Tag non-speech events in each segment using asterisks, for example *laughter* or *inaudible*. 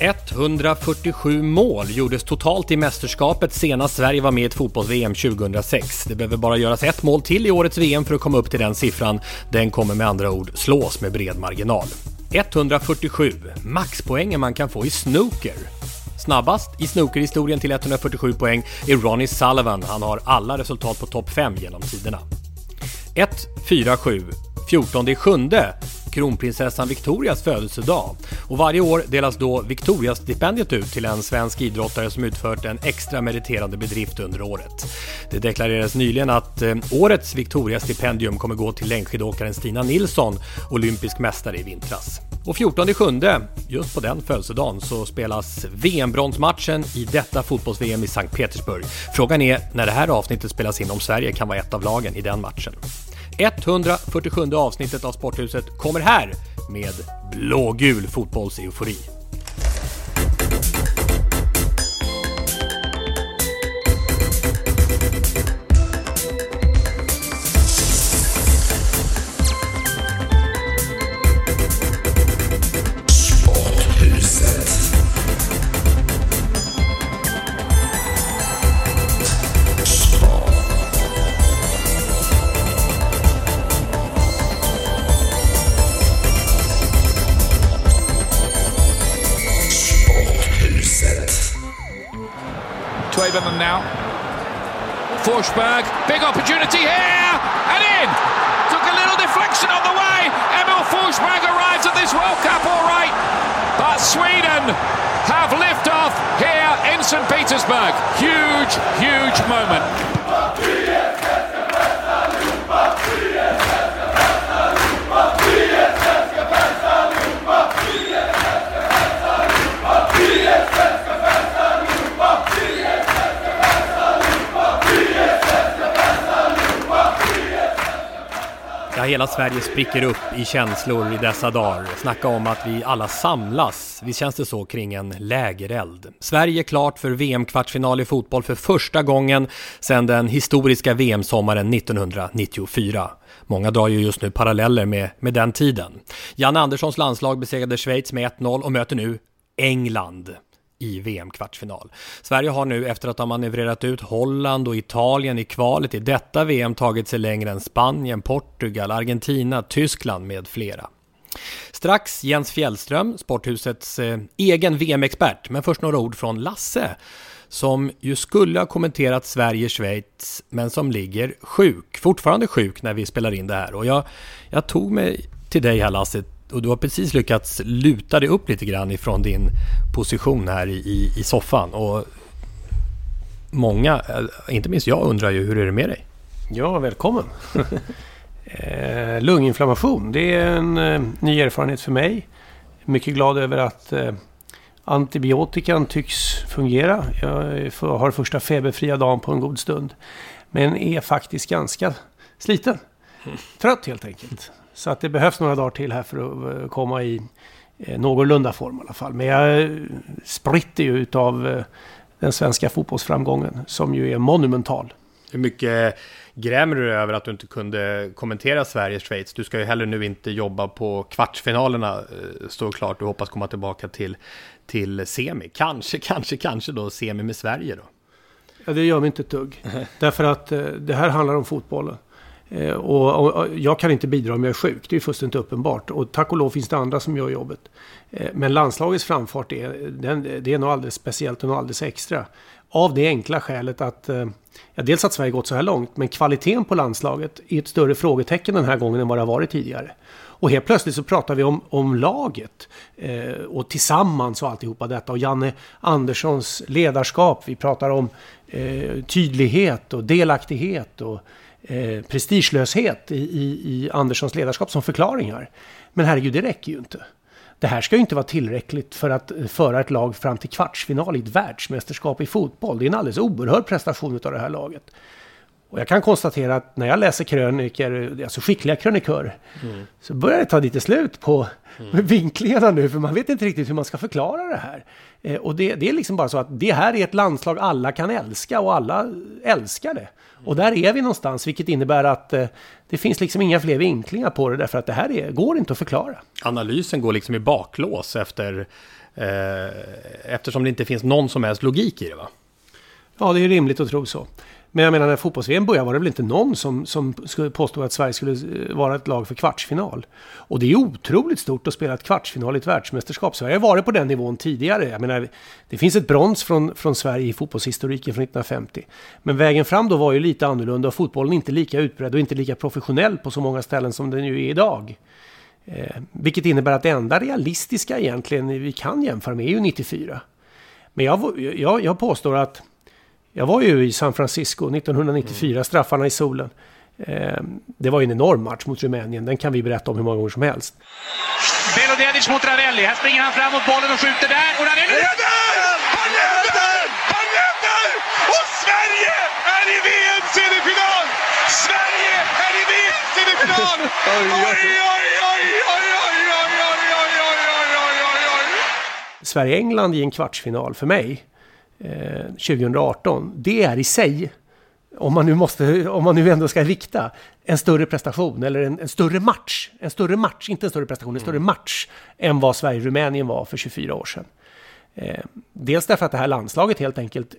147 mål gjordes totalt i mästerskapet senast Sverige var med i ett fotbolls-VM 2006. Det behöver bara göras ett mål till i årets VM för att komma upp till den siffran. Den kommer med andra ord slås med bred marginal. 147, maxpoängen man kan få i snooker. Snabbast i snookerhistorien till 147 poäng är Ronnie Sullivan. Han har alla resultat på topp 5 genom tiderna. 1, 4, 7, 14 sjunde kronprinsessan Victorias födelsedag. Och varje år delas då Victoriastipendiet ut till en svensk idrottare som utfört en extra meriterande bedrift under året. Det deklarerades nyligen att årets årets Victoriastipendium kommer gå till längdskidåkaren Stina Nilsson, olympisk mästare i vintras. Och 14 sjunde, just på den födelsedagen, så spelas VM-bronsmatchen i detta fotbolls-VM i Sankt Petersburg. Frågan är när det här avsnittet spelas in om Sverige kan vara ett av lagen i den matchen. 147 avsnittet av Sporthuset kommer här med blågul fotbollseufori. Hela Sverige spricker upp i känslor i dessa dagar. Snacka om att vi alla samlas, visst känns det så, kring en lägereld. Sverige klart för VM-kvartsfinal i fotboll för första gången sedan den historiska VM-sommaren 1994. Många drar ju just nu paralleller med, med den tiden. Janne Anderssons landslag besegrade Schweiz med 1-0 och möter nu England i VM-kvartsfinal. Sverige har nu efter att ha manövrerat ut Holland och Italien i kvalet i detta VM tagit sig längre än Spanien, Portugal, Argentina, Tyskland med flera. Strax Jens Fjällström, Sporthusets eh, egen VM-expert, men först några ord från Lasse som ju skulle ha kommenterat Sverige-Schweiz men som ligger sjuk, fortfarande sjuk när vi spelar in det här. Och jag, jag tog mig till dig här Lasse och du har precis lyckats luta dig upp lite grann ifrån din position här i, i soffan. Och många, eh, inte minst jag, undrar ju hur är det med dig? Ja, välkommen! *laughs* eh, lunginflammation, det är en eh, ny erfarenhet för mig. Mycket glad över att eh, antibiotikan tycks fungera. Jag har första feberfria dagen på en god stund. Men är faktiskt ganska sliten. Trött helt enkelt. Så att det behövs några dagar till här för att eh, komma i eh, någorlunda form i alla fall. Men jag eh, spritter ju utav den svenska fotbollsframgången som ju är monumental. Hur mycket grämer du över att du inte kunde kommentera Sverige-Schweiz? Du ska ju heller nu inte jobba på kvartsfinalerna, står klart. Du hoppas komma tillbaka till, till semi. Kanske, kanske, kanske då semi med Sverige då? Ja, det gör mig inte ett dugg. *laughs* Därför att det här handlar om fotbollen. Eh, och, och, jag kan inte bidra om jag är sjuk, det är fullständigt uppenbart. Och tack och lov finns det andra som gör jobbet. Eh, men landslagets framfart är, den, det är nog alldeles speciellt och alldeles extra. Av det enkla skälet att, eh, ja, dels att Sverige gått så här långt, men kvaliteten på landslaget är ett större frågetecken den här gången än vad det har varit tidigare. Och helt plötsligt så pratar vi om, om laget eh, och tillsammans och alltihopa detta. Och Janne Anderssons ledarskap. Vi pratar om eh, tydlighet och delaktighet och eh, prestigelöshet i, i, i Anderssons ledarskap som förklaringar. Men herregud, det räcker ju inte. Det här ska ju inte vara tillräckligt för att föra ett lag fram till kvartsfinal i ett världsmästerskap i fotboll. Det är en alldeles oerhörd prestation av det här laget. Och jag kan konstatera att när jag läser kröniker, alltså skickliga krönikörer, mm. så börjar det ta lite slut på mm. *laughs* vinklingarna nu, för man vet inte riktigt hur man ska förklara det här. Eh, och det, det, är liksom bara så att det här är ett landslag alla kan älska och alla älskar det. Och där är vi någonstans, vilket innebär att eh, det finns liksom inga fler vinklingar på det, därför att det här är, går inte att förklara. Analysen går liksom i baklås efter, eh, eftersom det inte finns någon som helst logik i det va? Ja, det är rimligt att tro så. Men jag menar när fotbolls-VM började var det väl inte någon som, som påstod att Sverige skulle eh, vara ett lag för kvartsfinal. Och det är otroligt stort att spela ett kvartsfinal i ett världsmästerskap. Sverige har varit på den nivån tidigare. Jag menar, det finns ett brons från, från Sverige i fotbollshistoriken från 1950. Men vägen fram då var ju lite annorlunda och fotbollen inte lika utbredd och inte lika professionell på så många ställen som den ju är idag. Eh, vilket innebär att det enda realistiska egentligen vi kan jämföra med är ju 94. Men jag, jag, jag påstår att jag var ju i San Francisco 1994, mm. straffarna i solen. Eh, det var ju en enorm match mot Rumänien, den kan vi berätta om hur många gånger som helst. Belodedic mot Ravelli, här springer han fram mot bollen och skjuter där. Och Ravelli... Han räddar! Han räddar! Och Sverige är i VM-semifinal! Sverige är i VM-semifinal! Oj, oj, oj, oj, oj, oj, oj, oj, oj, oj, oj, Sverige-England i en kvartsfinal för mig 2018, eh, det är i sig, om man nu, måste, om man nu ändå ska rikta, en större prestation eller en, en större match. En större match, inte en större prestation, en större mm. match än vad Sverige-Rumänien var för 24 år sedan. Eh, dels därför att det här landslaget helt enkelt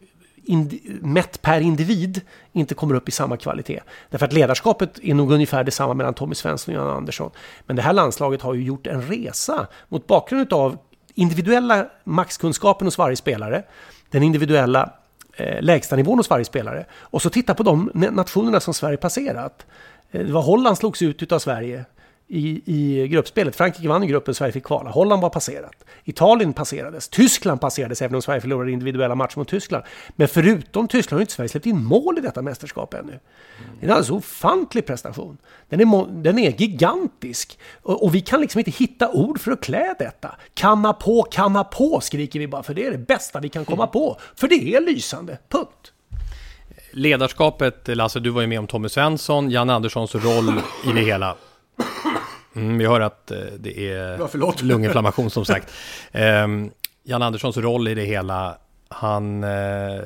mätt per individ inte kommer upp i samma kvalitet. Därför att ledarskapet är nog ungefär detsamma mellan Tommy Svensson och Jan Andersson. Men det här landslaget har ju gjort en resa mot bakgrund av individuella maxkunskapen hos varje spelare den individuella eh, lägstanivån hos varje spelare. Och så titta på de nationerna som Sverige passerat. Eh, det var Holland slogs ut av Sverige i, i gruppspelet. Frankrike vann gruppen, Sverige fick kvala. Holland var passerat. Italien passerades. Tyskland passerades, även om Sverige förlorade individuella matcher mot Tyskland. Men förutom Tyskland har inte Sverige släppt in mål i detta mästerskap ännu. Det är en alldeles ofantlig prestation. Den är, den är gigantisk. Och, och, vi kan liksom inte hitta ord för att klä detta. Kanna på, kanna på, skriker vi bara, för det är det bästa vi kan komma på. För det är lysande, punkt. Ledarskapet, Lasse, du var ju med om Tommy Svensson, Jan Anderssons roll i det hela. Mm, vi hör att eh, det är ja, *laughs* lunginflammation som sagt. Um, Jan Anderssons roll i det hela, han... Uh,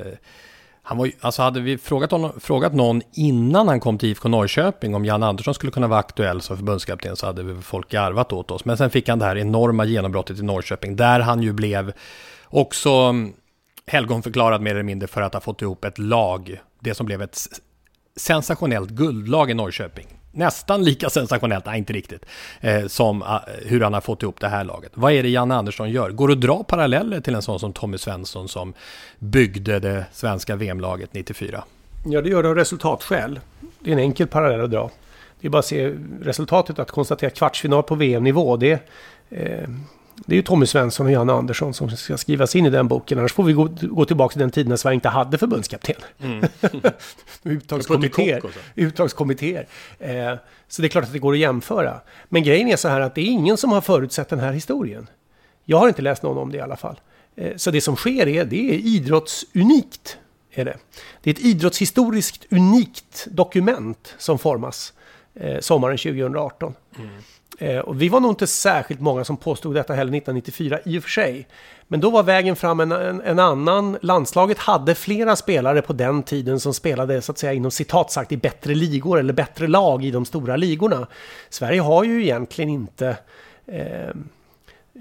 han var, alltså hade vi frågat, honom, frågat någon innan han kom till IFK Norrköping om Jan Andersson skulle kunna vara aktuell som förbundskapten så hade folk garvat åt oss. Men sen fick han det här enorma genombrottet i Norrköping där han ju blev också mm, helgonförklarad mer eller mindre för att ha fått ihop ett lag. Det som blev ett sensationellt guldlag i Norrköping nästan lika sensationellt, nej inte riktigt, eh, som eh, hur han har fått ihop det här laget. Vad är det Janne Andersson gör? Går det att dra paralleller till en sån som Tommy Svensson som byggde det svenska VM-laget 94? Ja, det gör det av resultatskäl. Det är en enkel parallell att dra. Det är bara att se resultatet, att konstatera kvartsfinal på VM-nivå. Det, eh, det är ju Tommy Svensson och Janne Andersson som ska skrivas in i den boken. Annars får vi gå, gå tillbaka till den tiden när Sverige inte hade förbundskapten. Mm. *laughs* uttagskommittéer. uttagskommittéer. Eh, så det är klart att det går att jämföra. Men grejen är så här att det är ingen som har förutsett den här historien. Jag har inte läst någon om det i alla fall. Eh, så det som sker är, det är idrottsunikt. Är det. det är ett idrottshistoriskt unikt dokument som formas eh, sommaren 2018. Mm. Eh, och vi var nog inte särskilt många som påstod detta heller 1994 i och för sig. Men då var vägen fram en, en, en, annan. Landslaget hade flera spelare på den tiden som spelade så att säga inom citat sagt i bättre ligor eller bättre lag i de stora ligorna. Sverige har ju egentligen inte eh,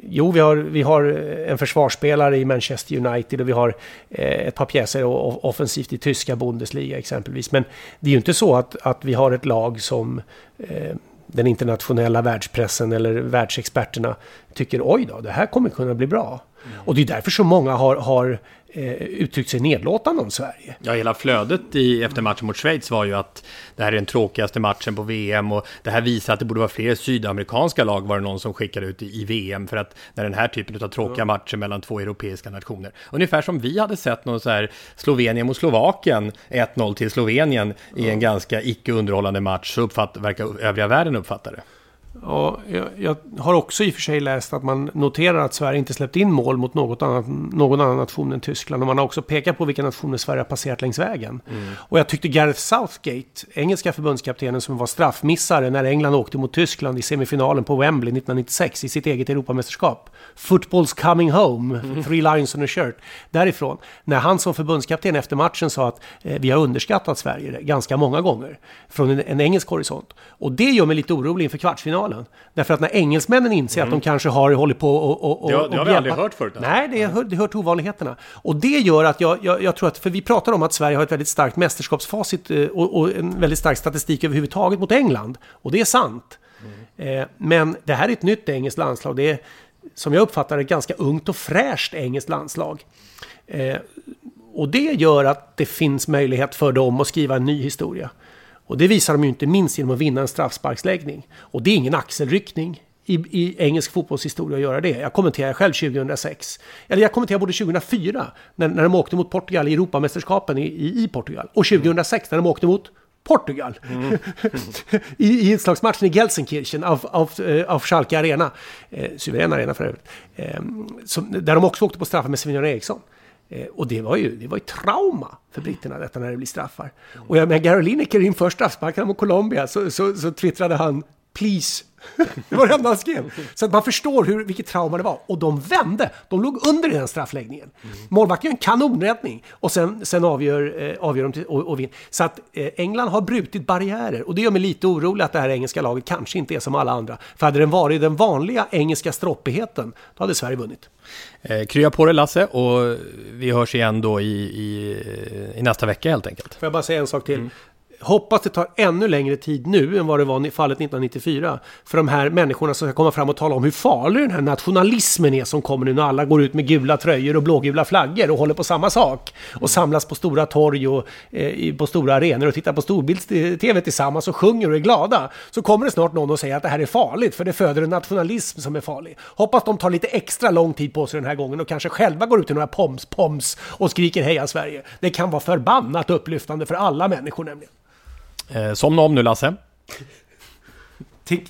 Jo, vi har, vi har en försvarsspelare i Manchester United och vi har eh, ett par pjäser offensivt i tyska Bundesliga exempelvis. Men det är ju inte så att, att vi har ett lag som eh, den internationella världspressen eller världsexperterna tycker oj då, det här kommer kunna bli bra. Mm. Och det är därför så många har, har eh, uttryckt sig nedlåtande om Sverige. Ja, hela flödet i, efter matchen mot Schweiz var ju att det här är den tråkigaste matchen på VM och det här visar att det borde vara fler sydamerikanska lag var det någon som skickade ut i, i VM för att när den här typen av tråkiga matcher mellan två europeiska nationer. Ungefär som vi hade sett någon så här Slovenien mot Slovakien, 1-0 till Slovenien i en ganska icke underhållande match, så uppfatt, verkar övriga världen uppfatta det. Ja, jag, jag, har också i och för sig läst att man noterar att Sverige inte släppt in mål mot något annat, någon annan nation än Tyskland. Och man har också pekat på vilka nationer Sverige har passerat längs vägen. Mm. Och jag tyckte Gareth Southgate, engelska förbundskaptenen som var straffmissare när England åkte mot Tyskland i semifinalen på Wembley 1996 i sitt eget Europamästerskap. Football's coming home, mm. three lines on a shirt. Därifrån, när han som förbundskapten efter matchen sa att eh, vi har underskattat Sverige ganska många gånger från en, en engelsk horisont. Och det gör mig lite orolig inför kvartsfinalen finalen. Därför att när engelsmännen inser mm. att de kanske har hållit på och... och, och ja, det har vi hjälpa... aldrig hört förut. Nej, det hör, det hör till ovanligheterna. Och det gör att jag, jag, jag, tror att, för vi pratar om att Sverige har ett väldigt starkt mästerskapsfacit eh, och, och en väldigt stark statistik överhuvudtaget mot England. Och det är sant. Mm. Eh, men det här är ett nytt engelskt landslag. Det är, som jag uppfattar ett ganska ungt och fräscht engelskt landslag. Eh, och det gör att det finns möjlighet för dem att skriva en ny historia. Och det visar de ju inte minst genom att vinna en straffsparksläggning. Och det är ingen axelryckning i, i engelsk fotbollshistoria att göra det. Jag kommenterade själv 2006. Eller jag kommenterade både 2004 när, när de åkte mot Portugal i Europamästerskapen i, i, i Portugal. Och 2006 när de åkte mot Portugal. Mm. *laughs* I, I i Gelsenkirchen av, av, eh, av Schalke Arena. Eh, suverän arena för övrigt. Eh, som, där de också åkte på straffar med Sven-Göran Eriksson. Eh, och det var ju, det var ju trauma för britterna detta när det blir straffar. Och jag menar, Gary Lineker inför straffsparkarna mot Colombia så, så, så twittrade han “Please” *laughs* det var det enda han skrev. Så att man förstår hur, vilket trauma det var. Och de vände. De låg under i den straffläggningen. Mm. Målvakten gör en kanonräddning. Och sen, sen avgör, eh, avgör de till, och, och vinner. Så att eh, England har brutit barriärer. Och det gör mig lite orolig att det här engelska laget kanske inte är som alla andra. För hade den varit den vanliga engelska stroppigheten, då hade Sverige vunnit. Eh, krya på dig Lasse och vi hörs igen då i, i, i nästa vecka helt enkelt. Får jag bara säga en sak till? Mm. Hoppas det tar ännu längre tid nu än vad det var i fallet 1994. För de här människorna som ska komma fram och tala om hur farlig den här nationalismen är som kommer nu när alla går ut med gula tröjor och blågula flaggor och håller på samma sak. Och samlas på stora torg och eh, på stora arenor och tittar på storbilds-tv tillsammans och sjunger och är glada. Så kommer det snart någon och säger att det här är farligt för det föder en nationalism som är farlig. Hoppas de tar lite extra lång tid på sig den här gången och kanske själva går ut i några poms-poms och skriker heja Sverige. Det kan vara förbannat upplyftande för alla människor nämligen. Eh, somna om nu Lasse.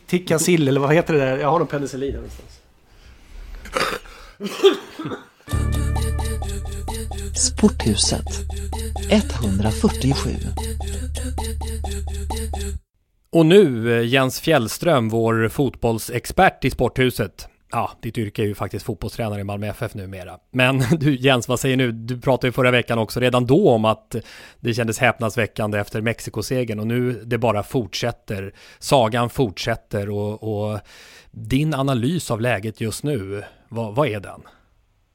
Ticka sill eller vad heter det där? Jag har någon penicillin någonstans. Sporthuset 147 Och nu eh, Jens Fjällström, vår fotbollsexpert i Sporthuset. Ja, ditt yrke är ju faktiskt fotbollstränare i Malmö FF numera. Men *laughs* du Jens, vad säger du? Du pratade ju förra veckan också redan då om att det kändes häpnadsväckande efter Mexikosegern och nu det bara fortsätter. Sagan fortsätter och, och din analys av läget just nu, vad, vad är den?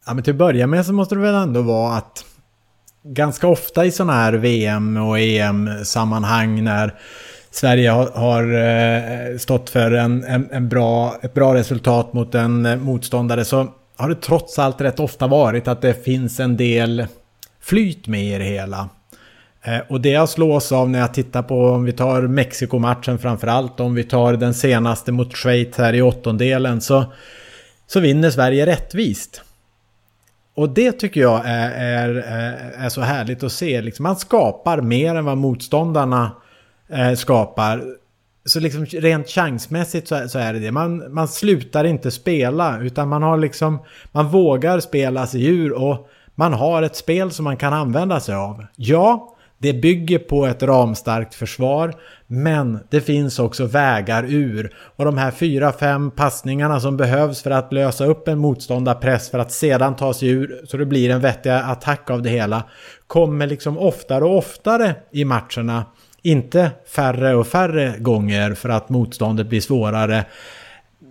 Ja, men till att börja med så måste det väl ändå vara att ganska ofta i sådana här VM och EM-sammanhang när Sverige har, har eh, stått för en, en, en, bra, ett bra resultat mot en eh, motståndare så har det trots allt rätt ofta varit att det finns en del flyt med i det hela. Eh, och det jag slås av när jag tittar på, om vi tar Mexiko-matchen framförallt, om vi tar den senaste mot Schweiz här i åttondelen, så, så vinner Sverige rättvist. Och det tycker jag är, är, är så härligt att se. Liksom man skapar mer än vad motståndarna eh, skapar. Så liksom rent chansmässigt så, så, är det det. Man, man slutar inte spela utan man har liksom, man vågar spela sig ur och man har ett spel som man kan använda sig av. Ja, det bygger på ett ramstarkt försvar, men det finns också vägar ur. Och de här fyra, fem passningarna som behövs för att lösa upp en motståndarpress för att sedan ta sig ur så det blir en vettig attack av det hela kommer liksom oftare och oftare i matcherna inte färre och färre gånger för att motståndet blir svårare.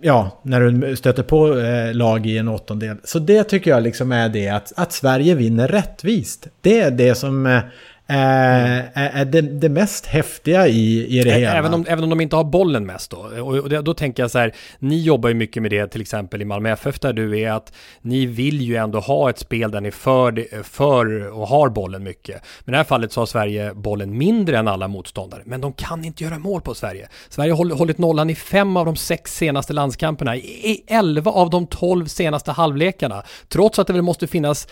ja, när du stöter på eh, lag i en åttondel. Så det tycker jag liksom är det att, att Sverige vinner rättvist. Det är det som eh, är, är det, det mest häftiga i, i det hela. Även om, även om de inte har bollen mest då. Och, då tänker jag så här, ni jobbar ju mycket med det till exempel i Malmö FF där du är att ni vill ju ändå ha ett spel där ni för, för och har bollen mycket. Men i det här fallet så har Sverige bollen mindre än alla motståndare. Men de kan inte göra mål på Sverige. Sverige har hållit nollan i fem av de sex senaste landskamperna, i elva av de tolv senaste halvlekarna. Trots att det väl måste finnas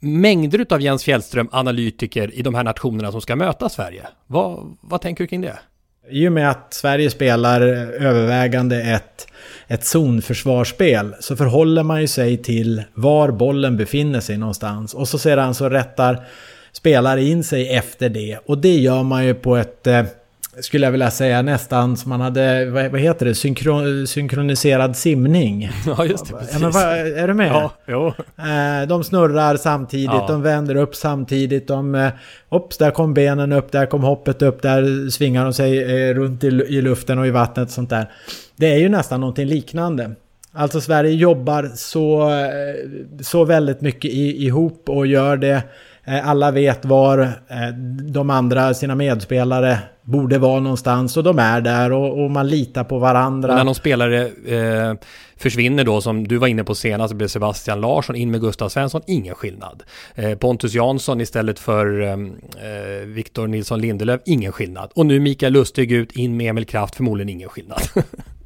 mängder av Jens Fjällström analytiker i de här nationerna som ska möta Sverige. Vad, vad tänker du kring det? I och med att Sverige spelar eh, övervägande ett, ett zonförsvarsspel så förhåller man ju sig till var bollen befinner sig någonstans. Och så sedan så rättar spelare in sig efter det. Och det gör man ju på ett eh, skulle jag vilja säga nästan som man hade, vad, heter det, Synkron, synkroniserad simning. *laughs* Ja, just det. Precis. Ja, men är du med? Ja, jo. Eh, de snurrar samtidigt, ja. de vänder upp samtidigt, de... Eh, Hopps, där kom benen upp, där kom hoppet upp, där svingar de sig eh, runt i, luften och i vattnet och sånt där. Det är ju nästan någonting liknande. Alltså Sverige jobbar så, så väldigt mycket ihop och gör det. Eh, alla vet var eh, de andra, sina medspelare, borde vara någonstans och de är där och, och man litar på varandra. Och när någon spelare eh, försvinner då, som du var inne på senast, blev Sebastian Larsson in med Gustav Svensson, ingen skillnad. Eh, Pontus Jansson istället för eh, eh Victor Nilsson Lindelöf, ingen skillnad. Och nu Mikael Lustig ut, in med Emil Kraft, förmodligen ingen skillnad. *laughs*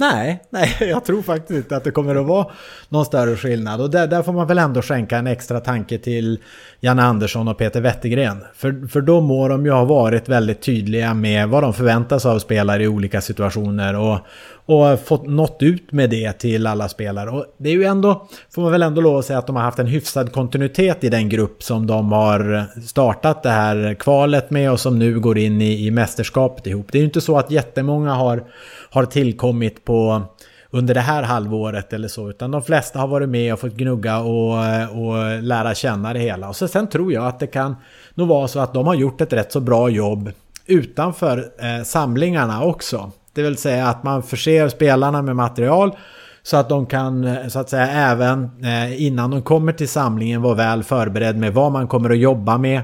Nej, nej, *laughs* jag tror faktiskt inte att det kommer att vara någon större skillnad. Och där, där får man väl ändå skänka en extra tanke till Janne Andersson och Peter Wettergren. För, för då må de ju ha varit väldigt tydliga med vad de förväntas av spelare i olika situationer. Och, och fått nått ut med det till alla spelare. Och det är ju ändå, får man väl ändå lov att säga att de har haft en hyfsad kontinuitet i den grupp som de har startat det här kvalet med och som nu går in i, i mästerskapet ihop. Det är ju inte så att jättemånga har, har tillkommit på under det här halvåret eller så. Utan de flesta har varit med och fått gnugga och, och lära känna det hela. Och så sen tror jag att det kan nog vara så att de har gjort ett rätt så bra jobb utanför eh, samlingarna också. Det vill säga att man förser spelarna med material så att de kan eh, så att säga även eh, innan de kommer till samlingen vara väl förberedd med vad man kommer att jobba med.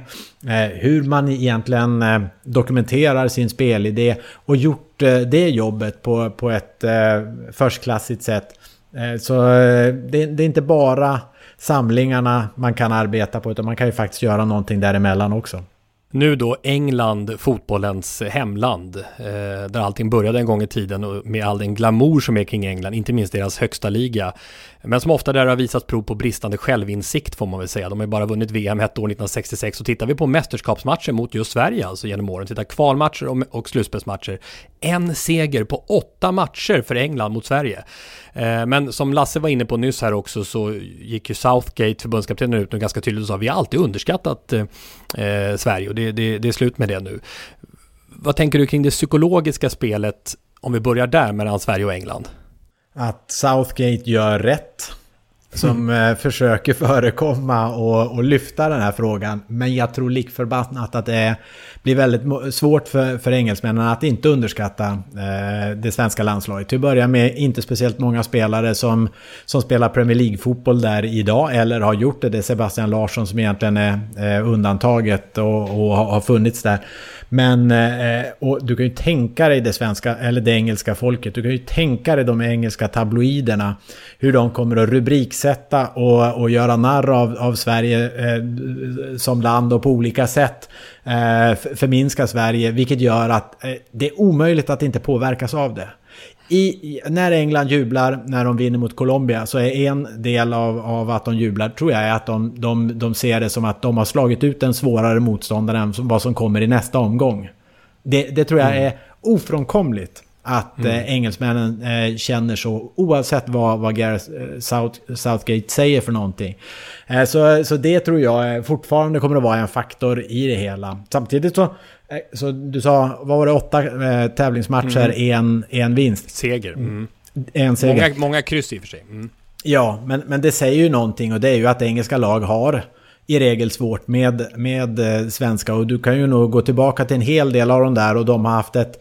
Eh, hur man egentligen dokumenterar sin spelidé och gjort det jobbet på, på ett förstklassigt sätt. Så det, är inte bara samlingarna man kan arbeta på utan man kan ju faktiskt göra någonting däremellan också. Nu då England, fotbollens hemland, eh, där allting började en gång i tiden och med all den glamour som är kring England, inte minst deras högsta liga. Men som ofta där har visat prov på bristande självinsikt får man väl säga. De har ju bara vunnit VM ett år 1966 och tittar vi på mästerskapsmatcher mot just Sverige alltså genom åren, tittar kvalmatcher och, och slutspelsmatcher. En seger på åtta matcher för England mot Sverige. Eh, men som Lasse var inne på nyss här också så gick ju Southgate, förbundskaptenen, ut och ganska tydligt och sa vi har alltid underskattat eh, eh, Sverige och det, det, det är slut med det nu. Vad tänker du kring det psykologiska spelet om vi börjar där mellan Sverige och England? Att Southgate gör rätt som mm. eh, försöker förekomma och, och, lyfta den här frågan. Men jag tror likförbannat att det blir väldigt svårt för, för engelsmännen att inte underskatta eh, det svenska landslaget. Till att börja med inte speciellt många spelare som, som spelar Premier League-fotboll där idag eller har gjort det. Det är Sebastian Larsson som egentligen är eh, undantaget och, och har funnits där. Men eh, och du kan ju tänka dig det svenska, eller det engelska folket. Du kan ju tänka dig de engelska tabloiderna. Hur de kommer att rubriksätta och, och göra narr av, av Sverige eh, som land och på olika sätt eh, förminska Sverige. Vilket gör att eh, det är omöjligt att inte påverkas av det. I, när England jublar när de vinner mot Colombia så är en del av, av att de jublar tror jag är att de, de, de ser det som att de har slagit ut en svårare motståndare än vad som kommer i nästa omgång. Det, det tror jag mm. är ofrånkomligt att mm. eh, engelsmännen eh, känner så oavsett vad, vad Gareth eh, South, Southgate säger för någonting. Eh, så, så det tror jag fortfarande kommer att vara en faktor i det hela. Samtidigt så Eh, så du sa, vad var det, åtta eh, tävlingsmatcher, mm. en, en vinst? Seger. Mm. En seger. Många, många kryss i och för sig. Mm. Ja, men, men det säger ju någonting och det är ju att engelska lag har i regel svårt med, med eh, svenska. Och du kan ju nog gå tillbaka till en hel del av dem där och de har haft ett,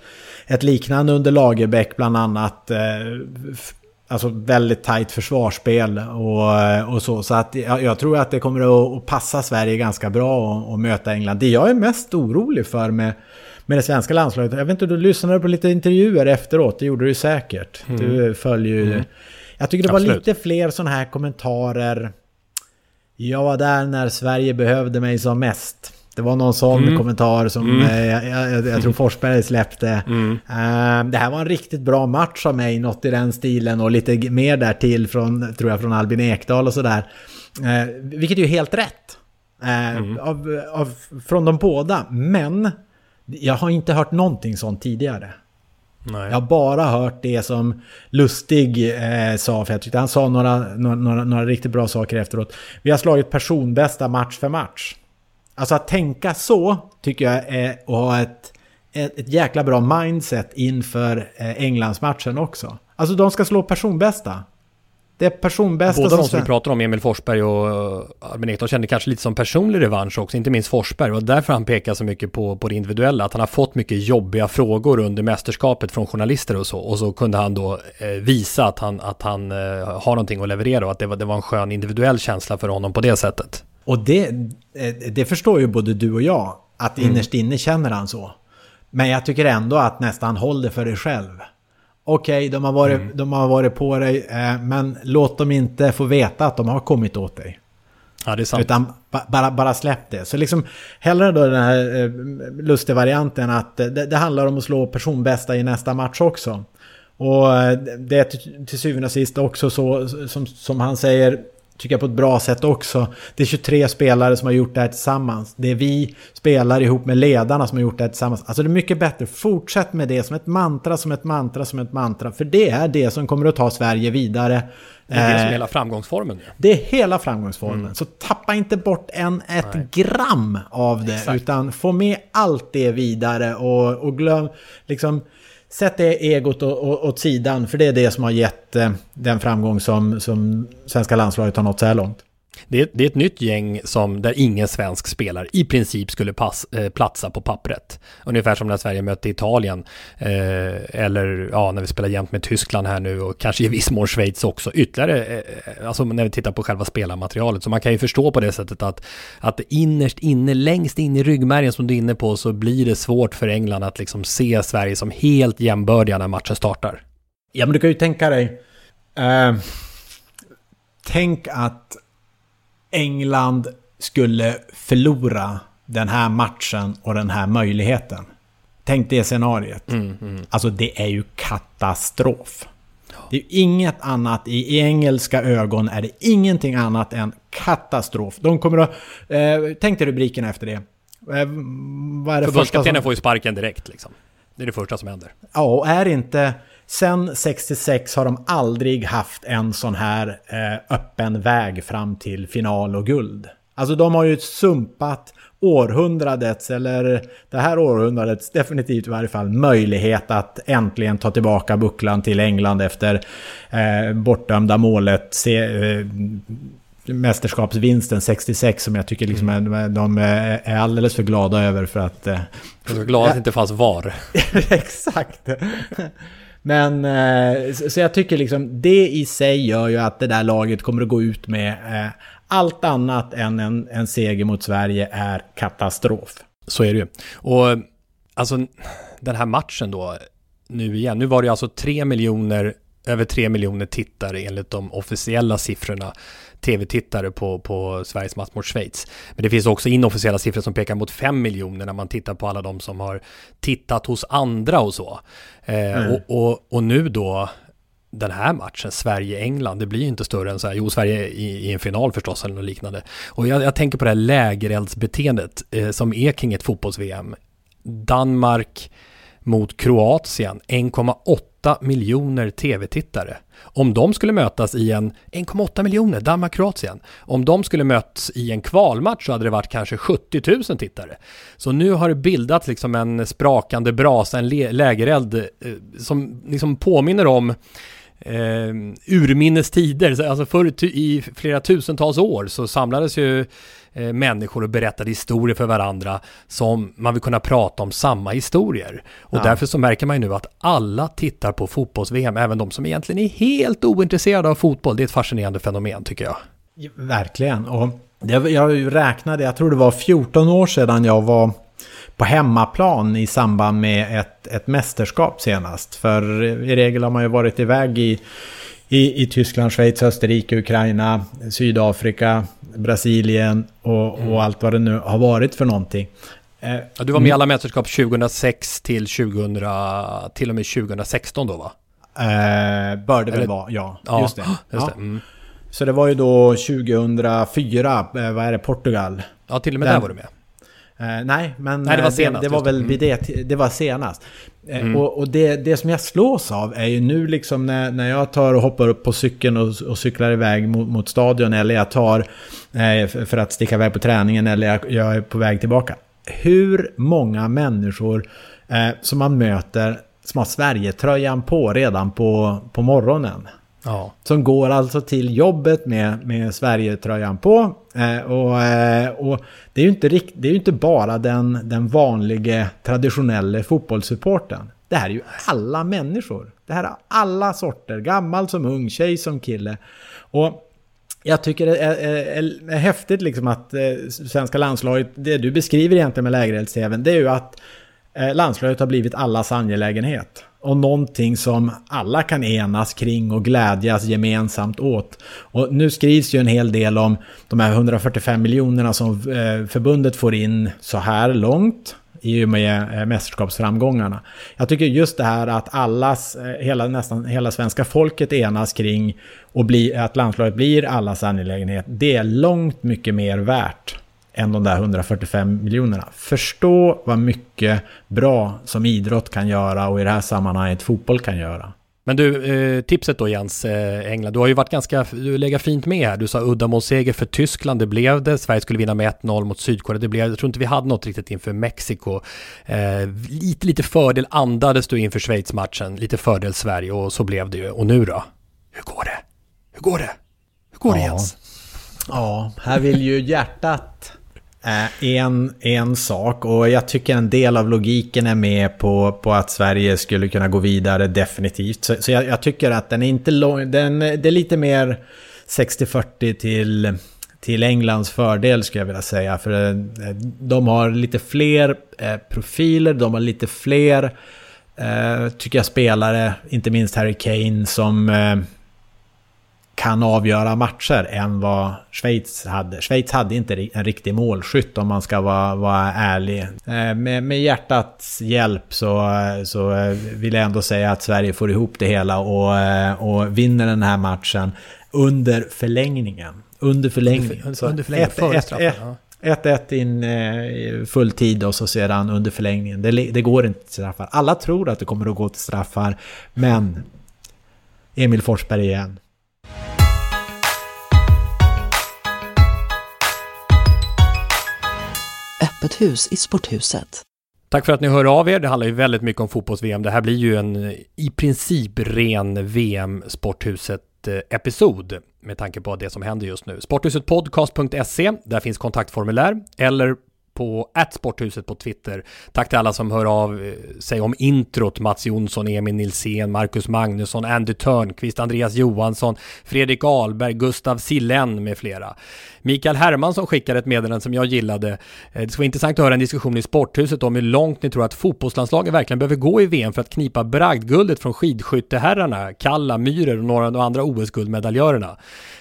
ett liknande under Lagerbäck bland annat. Eh, alltså väldigt tajt försvarsspel och, och så. Så att jag, jag, tror att det kommer att passa Sverige ganska bra att möta England. Det jag är mest orolig för med, med det svenska landslaget. Jag vet inte, du lyssnade på lite intervjuer efteråt. Det gjorde du säkert. Mm. Du följer ju... Mm. Jag tycker det Absolut. var lite fler sådana här kommentarer. Jag var där när Sverige behövde mig som mest. Det var någon sån mm. kommentar som mm. eh, jag, jag, jag, tror Forsberg släppte. Mm. Uh, det här var en riktigt bra match av mig, något i den stilen och lite mer där till från, tror jag, från Albin Ekdal och sådär. Uh, vilket är ju helt rätt. Uh, av, av, från de båda. Men jag har inte hört någonting sånt tidigare. Nej. Jag har bara hört det som Lustig eh, sa, för jag tyckte han sa några, några, några riktigt bra saker efteråt. Vi har slagit personbästa match för match. Alltså att tänka så tycker jag är att ha ett, ett, ett jäkla bra mindset inför eh, Englandsmatchen också. Alltså de ska slå personbästa. Det är personbästa Båda de som vi pratar om, Emil Forsberg och eh, Albin Ekdal, kände kanske lite som personlig revansch också, inte minst Forsberg. Och därför han pekar så mycket på, på det individuella, att han har fått mycket jobbiga frågor under mästerskapet från journalister och så. Och så kunde han då eh, visa att han, att han har någonting att leverera och att det var, det var en skön individuell känsla för honom på det sättet. Och det, eh, det förstår ju både du och jag, att mm. innerst inne känner han så. Men jag tycker ändå att nästan håll det för dig själv. Okej, okay, de, har varit, mm. de har varit på dig, eh, men låt dem inte få veta att de har kommit åt dig. Ja, det är sant. Utan bara, bara släpp det. Så liksom hellre då den här eh, lustiga varianten att det, det, handlar om att slå personbästa i nästa match också. Och det är till, till syvende och sist också så som, som han säger tycker jag på ett bra sätt också. Det är 23 spelare som har gjort det här tillsammans. Det är vi spelare ihop med ledarna som har gjort det här tillsammans. Alltså det är mycket bättre. Fortsätt med det som ett mantra, som ett mantra, som ett mantra. För det är det som kommer att ta Sverige vidare. Det är det som är hela framgångsformen. Det är hela framgångsformen. Mm. Så tappa inte bort en, ett Nej. gram av det. Exakt. Utan få med allt det vidare och, och glöm liksom Sätt det egot åt sidan, för det är det som har gett eh, den framgång som, som svenska landslaget har nått så här långt. Det är, det är ett nytt gäng som, där ingen svensk spelar i princip skulle pass, eh, platsa på pappret. Ungefär som när Sverige mötte Italien. Eh, eller ja, när vi spelar jämt med Tyskland här nu och kanske i viss mån Schweiz också. Ytterligare, eh, alltså när vi tittar på själva spelarmaterialet. Så man kan ju förstå på det sättet att, att innerst inne, längst in i ryggmärgen som du är inne på, så blir det svårt för England att liksom se Sverige som helt jämbördiga när matchen startar. Ja, men du kan ju tänka dig. Eh, tänk att England skulle förlora den här matchen och den här möjligheten. Tänk det scenariet. Mm, mm. Alltså det är ju katastrof. Det är inget annat, i engelska ögon är det ingenting annat än katastrof. De kommer att... Eh, tänk dig rubriken efter det. Eh, vad är det Förbundskaptenen som... får ju sparken direkt liksom. Det är det första som händer. Ja, och är inte... Sen 66 har de aldrig haft en sån här eh, öppen väg fram till final och guld. Alltså de har ju sumpat århundradets, eller det här århundradets definitivt i varje fall, möjlighet att äntligen ta tillbaka bucklan till England efter eh, bortdömda målet. Se, eh, mästerskapsvinsten 66 som jag tycker liksom mm. är, de är alldeles för glada över för att... Eh, är glada att det inte fanns VAR. *laughs* Exakt. Men eh, så jag tycker liksom det i sig gör ju att det där laget kommer att gå ut med eh, allt annat än en, en seger mot Sverige är katastrof. Så är det ju. Och alltså den här matchen då, nu igen, nu var det alltså tre miljoner, över tre miljoner tittare enligt de officiella siffrorna tv-tittare på, på Sveriges match mot Schweiz. Men det finns också inofficiella siffror som pekar mot 5 miljoner när man tittar på alla de som har tittat hos andra och så. Eh, mm. och, och, och nu då, den här matchen, Sverige-England, det blir ju inte större än så här, jo Sverige i, i en final förstås eller något liknande. Och jag, jag tänker på det här lägereldsbeteendet eh, som är kring ett fotbolls-VM. Danmark mot Kroatien, 1,8 miljoner tv-tittare. Om de skulle mötas i en 1,8 miljoner, Danmark-Kroatien. Om de skulle mötas i en kvalmatch så hade det varit kanske 70 000 tittare. Så nu har det bildats liksom en sprakande brasa, en lägereld eh, som liksom påminner om eh, urminnes tider, alltså förr i flera tusentals år så samlades ju eh, människor och berättade historier för varandra som man vill kunna prata om samma historier. Och ja. därför så märker man ju nu att alla tittar på fotbolls-VM, även de som egentligen är helt ointresserade av fotboll. Det är ett fascinerande fenomen tycker jag. Verkligen. Och jag räknade, jag tror det var 14 år sedan jag var på hemmaplan i samband med ett, ett mästerskap senast. För i regel har man ju varit iväg i, i, i Tyskland, Schweiz, Österrike, Ukraina, Sydafrika, Brasilien och, och mm. allt vad det nu har varit för någonting. Eh, ja, du var med i alla mästerskap 2006 till, 2000, till och med 2016 då va? Eh, bör det väl vara, ja. ja. Just det. Just det. Mm. Så det var ju då 2004, eh, vad är det, Portugal? Ja, till och med Den, där var du med. Eh, nej, men nej, det var, senast, det, det var väl mm. vid det, det var senast. Eh, mm. Och, och det, det som jag slås av är ju nu liksom när, när jag tar och hoppar upp på cykeln och, och cyklar iväg mot, mot stadion eller jag tar eh, för att sticka iväg på träningen eller jag, jag är på väg tillbaka. Hur många människor eh, som man möter som har Sverige-tröjan på redan på, på morgonen. Ja. Som går alltså till jobbet med, med Sverige-tröjan på. Eh, och, eh, och det är ju inte, rikt, det är inte bara den, den vanliga traditionella fotbollssupporten. Det här är ju alla människor. Det här är alla sorter, gammal som ung, tjej som kille. Och jag tycker det är, är, är häftigt liksom att eh, svenska landslaget, det du beskriver egentligen med lägerelds-tvn, det är ju att eh, landslaget har blivit allas angelägenhet och någonting som alla kan enas kring och glädjas gemensamt åt. Och nu skrivs ju en hel del om de här 145 miljonerna som eh, förbundet får in så här långt i och med eh, mästerskapsframgångarna. Jag tycker just det här att allas, eh, hela, nästan hela svenska folket enas kring och bli, att landslaget blir allas angelägenhet, det är långt mycket mer värt än de där 145 miljonerna. Förstå vad mycket bra som idrott kan göra och i det här sammanhanget fotboll kan göra. Men du, eh, tipset då Jens eh, England, du har ju varit ganska, du lägger fint med här. Du sa uddamålsseger för Tyskland, det blev det. Sverige skulle vinna med 1-0 mot Sydkorea, det blev Jag tror inte vi hade något riktigt inför Mexiko. Eh, lite, lite fördel andades du inför Schweiz-matchen, lite fördel Sverige och så blev det ju. Och nu då? Hur går det? Hur går det? Hur går det Jens? Ja, här vill ju hjärtat Eh, en, en sak och jag tycker en del av logiken är med på, på att Sverige skulle kunna gå vidare definitivt. Så, så jag, jag, tycker att den är inte lång, den, det är lite mer 60-40 till, till Englands fördel skulle jag vilja säga. För eh, de har lite fler eh, profiler, de har lite fler, tycker jag, spelare, inte minst Harry Kane som kan avgöra matcher än vad Schweiz hade. Schweiz hade inte en riktig målskytt om man ska vara, vara ärlig. Eh, med, med hjärtats hjälp så, så vill jag ändå säga att Sverige får ihop det hela och, eh, och vinner den här matchen under förlängningen. Under förlängningen. Under, under förlängningen, 1-1 in eh, full tid och så sedan under förlängningen. Det, det går inte till straffar. Alla tror att det kommer att gå till straffar, men Emil Forsberg igen. Öppet hus i sporthuset. Tack för att ni hör av er. Det handlar ju väldigt mycket om fotbolls-VM. Det här blir ju en i princip ren VM-sporthuset-episod med tanke på det som händer just nu. Sporthusetpodcast.se, där finns kontaktformulär eller på sporthuset på Twitter. Tack till alla som hör av eh, sig om introt. Mats Jonsson, Emil Nilsén, Marcus Magnusson, Andy Törnqvist, Andreas Johansson, Fredrik Ahlberg, Gustav Sillen med flera. Mikael Hermansson skickade ett meddelande som jag gillade. Eh, det skulle vara intressant att höra en diskussion i Sporthuset om hur långt ni tror att fotbollslandslagen verkligen behöver gå i VM för att knipa bragdguldet från skidskytteherrarna, Kalla, Myhrer och några av de andra OS-guldmedaljörerna.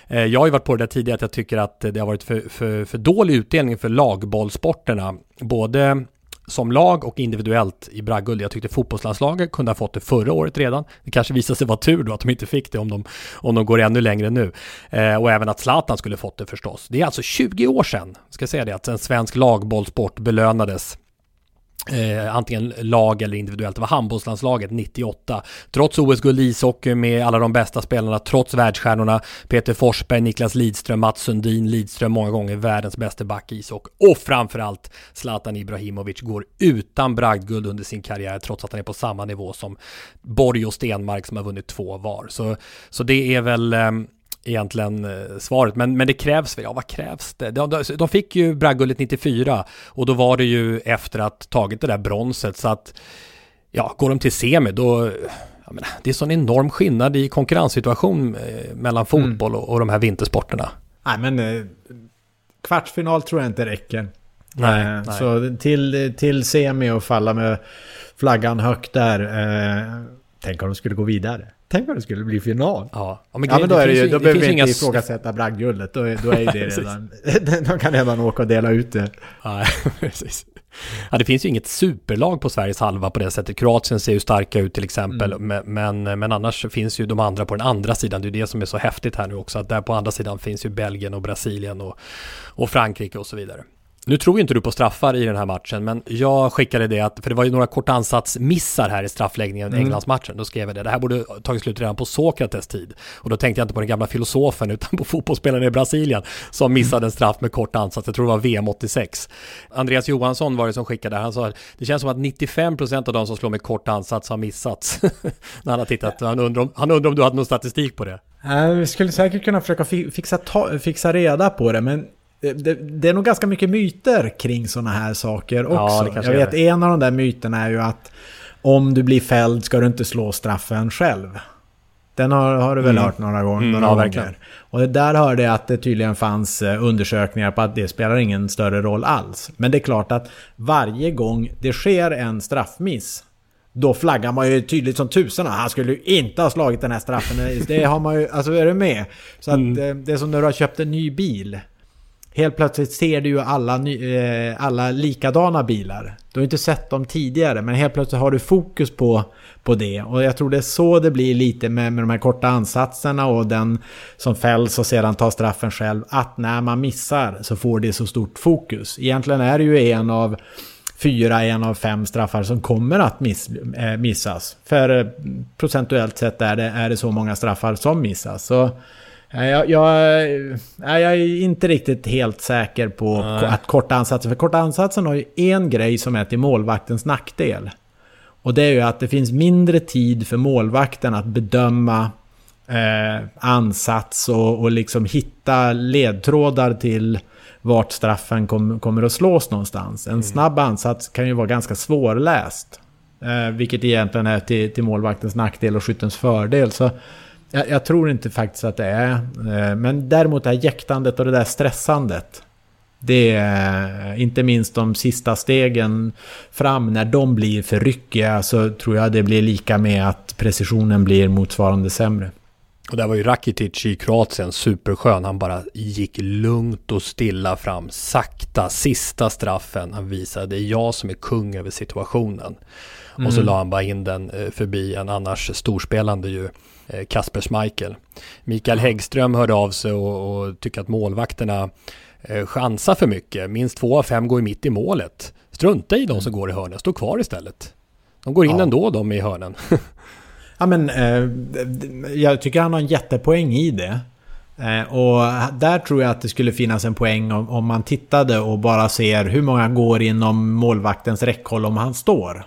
Eh, jag har ju varit på det där tidigare att jag tycker att det har varit för, för, för dålig utdelning för lagbollsporterna. Både som lag och individuellt i bragdguld. Jag tyckte fotbollslandslaget kunde ha fått det förra året redan. Det kanske visade sig vara tur då att de inte fick det om de, om de går ännu längre nu. Eh, och även att Zlatan skulle fått det förstås. Det är alltså 20 år sedan, ska jag säga det, att en svensk lagbollsport belönades Eh, antingen lag eller individuellt. Det var handbollslandslaget 98. Trots OS-guld i ishockey med alla de bästa spelarna, trots världsstjärnorna Peter Forsberg, Niklas Lidström, Mats Sundin, Lidström många gånger världens bästa back i ishockey och framförallt Zlatan Ibrahimovic går utan bragdguld under sin karriär trots att han är på samma nivå som Borg och Stenmark som har vunnit två var. Så, så det är väl eh, egentligen eh, svaret. Men, men det krävs väl, ja vad krävs det? De, de, de fick ju bragdguldet 94 och då var det ju efter att tagit det där bronset så att ja, går de till semi då menar, det är sån enorm skillnad i konkurrenssituation eh, mellan fotboll mm. och, och de här vintersporterna. Nej men eh, kvartsfinal tror jag inte räcker. Nej, eh, nej. Så till, till semi och falla med flaggan högt där. Eh, tänk om de skulle gå vidare. Tänk om det skulle bli final. Ja, ja men, ja, men då, är det ju, då behöver vi inte ifrågasätta bragdguldet. Då, då är det *laughs* redan... *laughs* de kan redan åka och dela ut det. Ja, *laughs* precis. Ja, det finns ju inget superlag på Sveriges halva på det sättet. Kroatien ser ju starka ut till exempel. Mm. Men, men, annars finns ju de andra på den andra sidan. Det är det som är så häftigt här nu också. Att där på andra sidan finns ju Belgien och Brasilien och, och Frankrike och så vidare. Nu tror ju inte du på straffar i den här matchen, men jag skickade det att, för det var ju några korta ansatsmissar här i straffläggningen i mm. Englandsmatchen. Då skrev jag det, det här borde tagit slut redan på Sokrates tid. Och då tänkte jag inte på den gamla filosofen, utan på *laughs* fotbollsspelaren i Brasilien som missade en straff med kort ansats. Jag tror det var VM 86. Andreas Johansson var det som skickade, han sa det känns som att 95% av de som slår med kort ansats har missats. *laughs* När han har tittat, han undrar, om, han undrar om du hade någon statistik på det? Vi skulle säkert kunna försöka fixa, ta, fixa reda på det, men det, det, är nog ganska mycket myter kring sådana här saker också. Ja, jag vet, en av de där myterna är ju att om du blir fälld ska du inte slå straffen själv. Den har, har du väl mm. hört några, gånger, mm, några ja. Och där hörde jag att det tydligen fanns eh, undersökningar på att det spelar ingen större roll alls. Men det är klart att varje gång det sker en straffmiss då flaggar man ju tydligt som tusan. Han skulle ju inte ha slagit den här straffen. Det har man ju, alltså är du med? Så att mm. Eh, det är som när du har köpt en ny bil. Helt plötsligt ser du ju alla, eh, alla likadana bilar. Du har inte sett dem tidigare men helt plötsligt har du fokus på, på det. Och jag tror det är så det blir lite med, med de här korta ansatserna och den som fälls och sedan tar straffen själv. Att när man missar så får det så stort fokus. Egentligen är det ju en av fyra, en av fem straffar som kommer att miss, eh, missas. För eh, procentuellt sett är det, är det så många straffar som missas. Så jag, jag, jag, är inte riktigt helt säker på Nej. att korta ansatsen. För korta ansatsen har ju en grej som är till målvaktens nackdel. Och det är ju att det finns mindre tid för målvakten att bedöma eh, ansats och, och liksom hitta ledtrådar till vart straffen kom, kommer att slås någonstans. En mm. snabb ansats kan ju vara ganska svårläst. Eh, vilket egentligen är till, till målvaktens nackdel och skyttens fördel. Så jag, jag, tror inte faktiskt att det är. Eh, men däremot det här jäktandet och det där stressandet. Det är inte minst de sista stegen fram när de blir för ryckiga så tror jag det blir lika med att precisionen blir motsvarande sämre. Och där var ju Rakitic i Kroatien superskön. Han bara gick lugnt och stilla fram, sakta, sista straffen. Han visade, det är jag som är kung över situationen. Mm. Och så mm. la han bara in den eh, förbi en annars storspelande ju Kasper Schmeichel. Mikael Häggström hörde av sig och, och tycker att målvakterna eh, chansar för mycket. Minst två av fem går mitt i målet. Strunta i de som går i hörnen, stå kvar istället. De går in ja. ändå de i hörnen. *laughs* ja men eh, jag tycker han har en jättepoäng i det. Eh, och där tror jag att det skulle finnas en poäng om, om man tittade och bara ser hur många går inom målvaktens räckhåll om han står.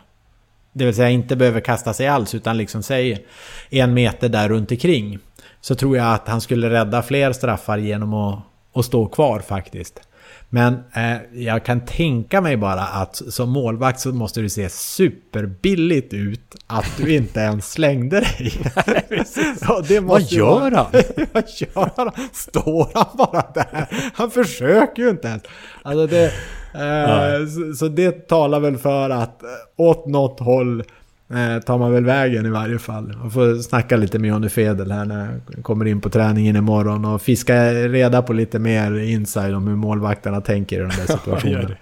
Det vill säga inte behöver kasta sig alls utan liksom säg en meter där runt omkring. Så tror jag att han skulle rädda fler straffar genom att, att stå kvar faktiskt. Men eh, jag kan tänka mig bara att som målvakt så måste du se superbilligt ut att du inte ens slängde dig. *laughs* det Vad gör han? *laughs* Vad gör han? Står han bara där? Han försöker ju inte ens. Alltså det, eh, så, så, det talar väl för att eh, åt något håll eh, tar man väl vägen i varje fall. Man får snacka lite med Johnny Fedel här när jag kommer in på träningen imorgon och fiska reda på lite mer inside om hur målvakterna tänker i de där *laughs* situationerna.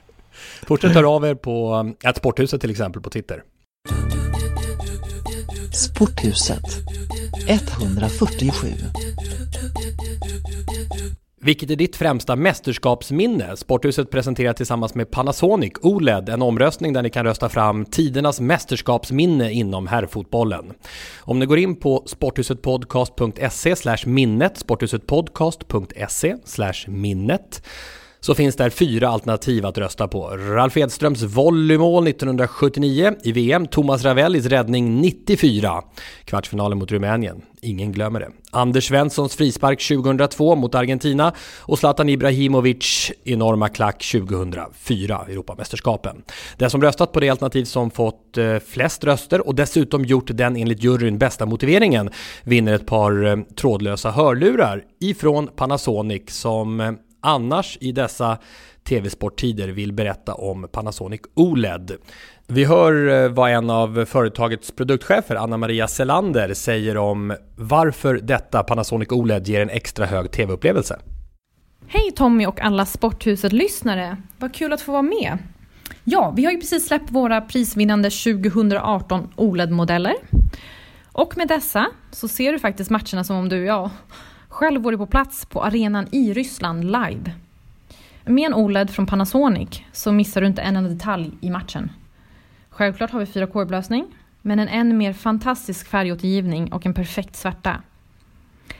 Fortsätt höra av er på ett Sporthuset till exempel på Twitter. Sporthuset 147 vilket är ditt främsta mästerskapsminne? Sporthuset presenterar tillsammans med Panasonic OLED en omröstning där ni kan rösta fram tidernas mästerskapsminne inom herrfotbollen. Om ni går in på sporthusetpodcast.se minnet, sporthusetpodcast.se minnet så finns där fyra alternativ att rösta på. Ralf Edströms volleymål 1979 i VM, Thomas Ravellis räddning 94, kvartsfinalen mot Rumänien. Ingen glömmer det. Anders Svenssons frispark 2002 mot Argentina och Zlatan Ibrahimovic enorma klack 2004, Europamästerskapen. Den som röstat på det alternativ som fått eh, flest röster och dessutom gjort den enligt juryn bästa motiveringen vinner ett par eh, trådlösa hörlurar ifrån Panasonic som eh, annars i dessa tv-sporttider vill berätta om Panasonic OLED. Vi hör eh, vad en av företagets produktchefer, Anna Maria Selander, säger om varför detta Panasonic OLED ger en extra hög tv-upplevelse. Hej Tommy och alla Sporthuset-lyssnare! Vad kul att få vara med! Ja, vi har ju precis släppt våra prisvinnande 2018 OLED-modeller. Och med dessa så ser du faktiskt matcherna som om du, ja, själv var du på plats på arenan i Ryssland live. Med en OLED från Panasonic så missar du inte en enda detalj i matchen. Självklart har vi 4K-upplösning, men en än mer fantastisk färgåtergivning och en perfekt svärta.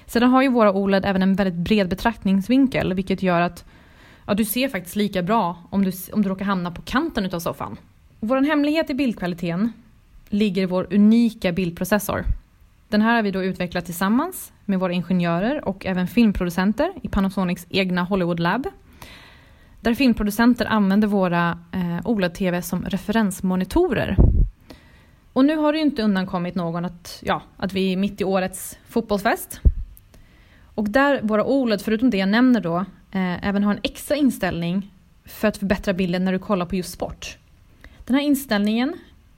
Sedan har ju våra OLED även en väldigt bred betraktningsvinkel, vilket gör att ja, du ser faktiskt lika bra om du, om du råkar hamna på kanten utav soffan. Vår hemlighet i bildkvaliteten ligger i vår unika bildprocessor. Den här har vi då utvecklat tillsammans med våra ingenjörer och även filmproducenter i Panasonics egna Hollywood Lab. Där filmproducenter använder våra eh, OLED-TV som referensmonitorer. Och nu har det ju inte undankommit någon att, ja, att vi är mitt i årets fotbollsfest. Och där våra OLED, förutom det jag nämner då, eh, även har en extra inställning för att förbättra bilden när du kollar på just sport. Den här inställningen,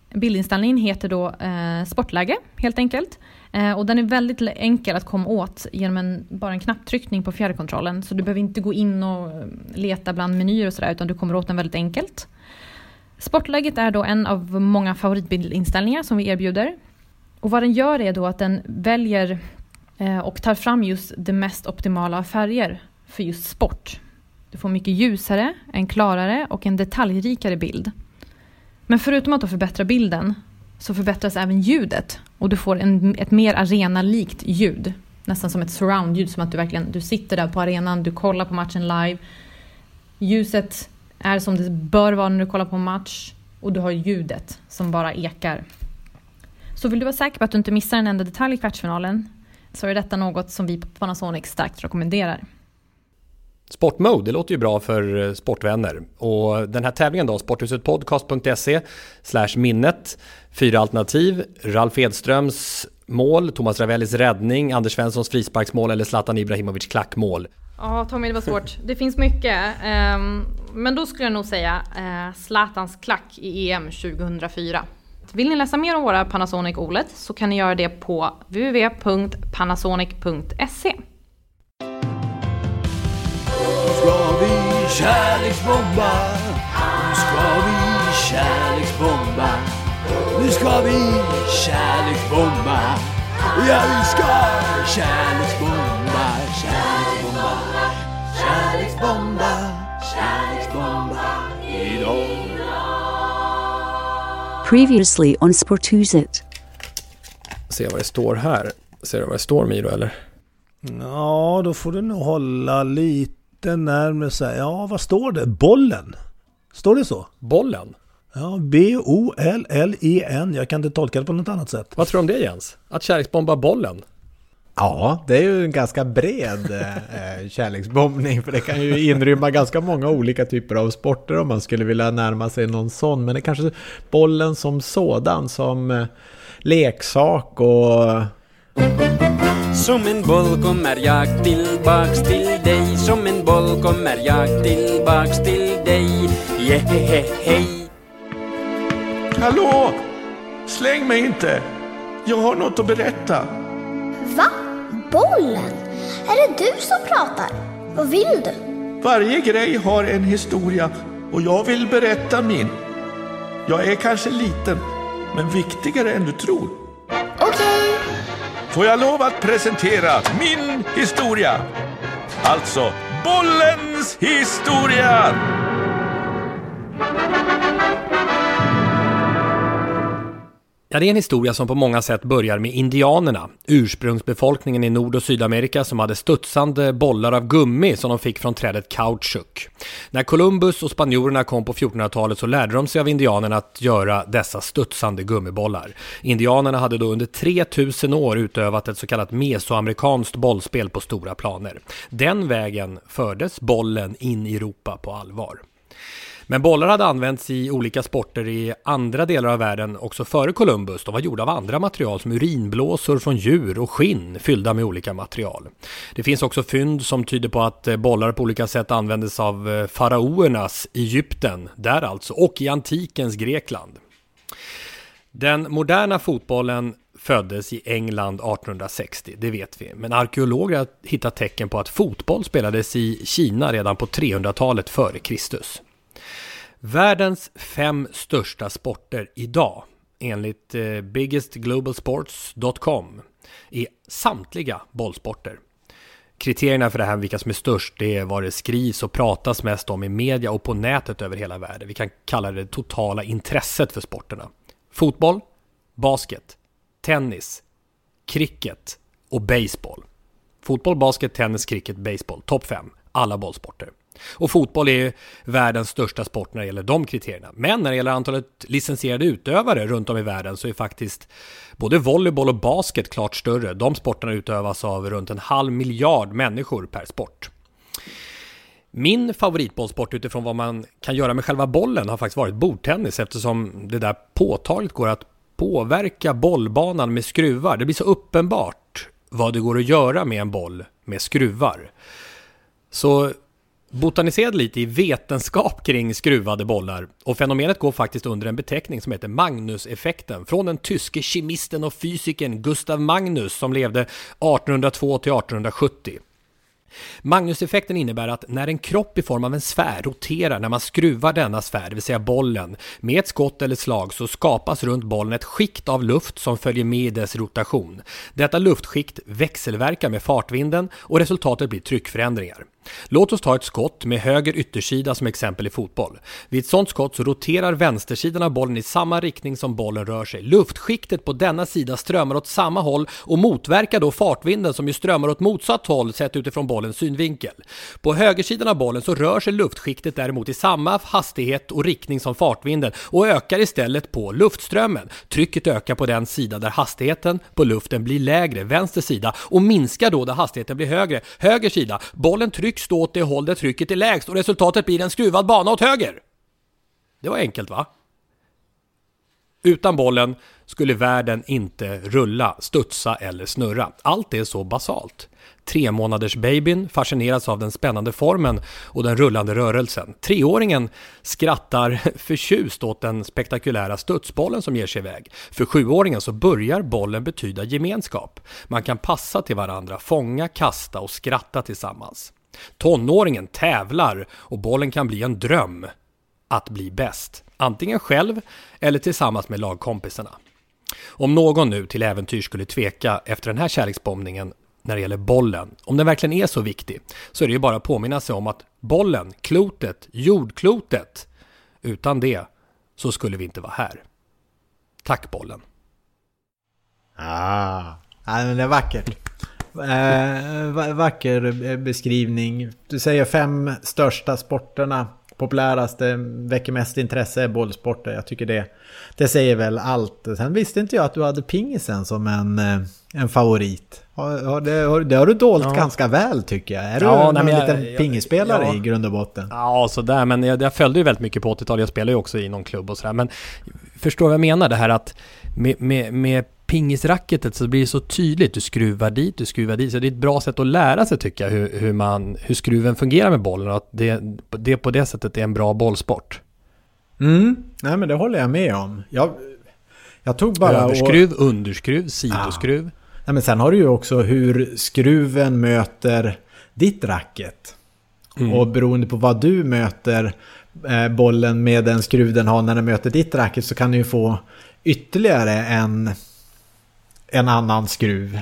bildinställningen heter då eh, sportläge helt enkelt. Eh, och den är väldigt enkel att komma åt genom en, bara en knapptryckning på fjärrkontrollen. Så du behöver inte gå in och eh, leta bland menyer och sådär utan du kommer åt den väldigt enkelt. Sportläget är då en av många favoritbildinställningar som vi erbjuder. Och vad den gör är då att den väljer eh, och tar fram just det mest optimala färger för just sport. Du får mycket ljusare, en klarare och en detaljrikare bild. Men förutom att förbättra bilden så förbättras även ljudet och du får en, ett mer arenalikt ljud. Nästan som ett surround-ljud, som att du verkligen du sitter där på arenan, du kollar på matchen live. Ljuset är som det bör vara när du kollar på match och du har ljudet som bara ekar. Så vill du vara säker på att du inte missar en enda detalj i kvartsfinalen så är detta något som vi på Panasonic starkt rekommenderar. Sportmode, det låter ju bra för eh, sportvänner. Och den här tävlingen då, sporthusetpodcast.se minnet. Fyra alternativ. Ralf Edströms mål, Thomas Ravellis räddning, Anders Svenssons frisparksmål eller Zlatan Ibrahimovic klackmål. Ja, Tommy, det var svårt. Det finns mycket. Um, men då skulle jag nog säga uh, Zlatans klack i EM 2004. Vill ni läsa mer om våra Panasonic OLED så kan ni göra det på www.panasonic.se. vi kärleksbomba. Nu ska vi kärleksbomba. Nu ska vi kärleksbomba. Ja, vi ska kärleksbomba, kärleksbomba, kärleksbomba, kärleksbomba idag. Previously on Sporthuset. Se vad det står här. Ser du vad det står Miro eller? Ja, då får du nog hålla lite närmare sig. Ja, vad står det? Bollen? Står det så? Bollen? Ja, B-O-L-L-E-N. Jag kan inte tolka det på något annat sätt. Vad tror du om det Jens? Att kärleksbomba bollen? Ja, det är ju en ganska bred *laughs* eh, kärleksbombning för det kan ju inrymma ganska många olika typer av sporter om man skulle vilja närma sig någon sån. Men det är kanske bollen som sådan som eh, leksak och... Som en boll kommer jag tillbaks till dig Som en boll kommer jag tillbaks till dig Yeah, hej Hallå! Släng mig inte! Jag har något att berätta. Va? Bollen? Är det du som pratar? Vad vill du? Varje grej har en historia och jag vill berätta min. Jag är kanske liten, men viktigare än du tror. Okej. Får jag lov att presentera min historia? Alltså bollens historia! Ja, det är en historia som på många sätt börjar med indianerna, ursprungsbefolkningen i Nord och Sydamerika som hade studsande bollar av gummi som de fick från trädet kautschuk. När Columbus och spanjorerna kom på 1400-talet så lärde de sig av indianerna att göra dessa studsande gummibollar. Indianerna hade då under 3000 år utövat ett så kallat mesoamerikanskt bollspel på stora planer. Den vägen fördes bollen in i Europa på allvar. Men bollar hade använts i olika sporter i andra delar av världen också före Columbus. De var gjorda av andra material som urinblåsor från djur och skinn fyllda med olika material. Det finns också fynd som tyder på att eh, bollar på olika sätt användes av eh, faraoernas Egypten, där alltså, och i antikens Grekland. Den moderna fotbollen föddes i England 1860, det vet vi. Men arkeologer har hittat tecken på att fotboll spelades i Kina redan på 300-talet före Kristus. Världens fem största sporter idag, enligt eh, biggestglobalsports.com, är samtliga bollsporter. Kriterierna för det här, vilka som är störst, det är vad det skrivs och pratas mest om i media och på nätet över hela världen. Vi kan kalla det det totala intresset för sporterna. Fotboll, basket, tennis, cricket och baseball. Fotboll, basket, tennis, cricket, baseball. Topp fem. Alla bollsporter. Och fotboll är världens största sport när det gäller de kriterierna. Men när det gäller antalet licensierade utövare runt om i världen så är faktiskt både volleyboll och basket klart större. De sporterna utövas av runt en halv miljard människor per sport. Min favoritbollsport utifrån vad man kan göra med själva bollen har faktiskt varit bordtennis eftersom det där påtagligt går att påverka bollbanan med skruvar. Det blir så uppenbart vad det går att göra med en boll med skruvar. Så botaniserade lite i vetenskap kring skruvade bollar och fenomenet går faktiskt under en beteckning som heter Magnus-effekten från den tyske kemisten och fysikern Gustav Magnus som levde 1802 till 1870. Magnuseffekten innebär att när en kropp i form av en sfär roterar när man skruvar denna sfär, det vill säga bollen, med ett skott eller slag så skapas runt bollen ett skikt av luft som följer med i dess rotation. Detta luftskikt växelverkar med fartvinden och resultatet blir tryckförändringar. Låt oss ta ett skott med höger yttersida som exempel i fotboll. Vid ett sådant skott så roterar vänstersidan av bollen i samma riktning som bollen rör sig. Luftskiktet på denna sida strömmar åt samma håll och motverkar då fartvinden som ju strömmar åt motsatt håll sett utifrån bollens synvinkel. På högersidan av bollen så rör sig luftskiktet däremot i samma hastighet och riktning som fartvinden och ökar istället på luftströmmen. Trycket ökar på den sida där hastigheten på luften blir lägre, vänster sida, och minskar då där hastigheten blir högre, höger sida. Bollen trycker trycks då åt det håll där trycket är lägst och resultatet blir en skruvad bana åt höger. Det var enkelt va? Utan bollen skulle världen inte rulla, studsa eller snurra. Allt är så basalt. Tre månaders babyn fascineras av den spännande formen och den rullande rörelsen. Treåringen skrattar *laughs* förtjust åt den spektakulära studsbollen som ger sig iväg. För sjuåringen så börjar bollen betyda gemenskap. Man kan passa till varandra, fånga, kasta och skratta tillsammans. Tonåringen tävlar och bollen kan bli en dröm att bli bäst. Antingen själv eller tillsammans med lagkompisarna. Om någon nu till äventyr skulle tveka efter den här kärleksbombningen när det gäller bollen, om den verkligen är så viktig, så är det ju bara att påminna sig om att bollen, klotet, jordklotet, utan det så skulle vi inte vara här. Tack bollen. Ah, ja, men det är vackert. Eh, vacker beskrivning. Du säger fem största sporterna. Populäraste, väcker mest intresse är bollsporter. Jag tycker det, det säger väl allt. Sen visste inte jag att du hade pingisen som en, eh, en favorit. Har, har det, har, det har du dolt ja. ganska väl tycker jag. Är ja, du en liten pingisspelare ja, i grund och botten? Ja, sådär. Men jag, jag följde ju väldigt mycket på 80-talet. Jag spelade ju också i någon klubb och sådär. Men förstår vad jag menar? Det här att med, med, med pingisracketet så blir det så tydligt. Du skruvar dit, du skruvar dit. Så det är ett bra sätt att lära sig tycker jag hur, hur, man, hur skruven fungerar med bollen och att det, det på det sättet är en bra bollsport. Mm, nej men det håller jag med om. Jag, jag tog bara... Överskruv, och... underskruv, sidoskruv. Ja. Nej, men sen har du ju också hur skruven möter ditt racket. Mm. Och beroende på vad du möter eh, bollen med den skruv den har när den möter ditt racket så kan du ju få ytterligare en en annan skruv.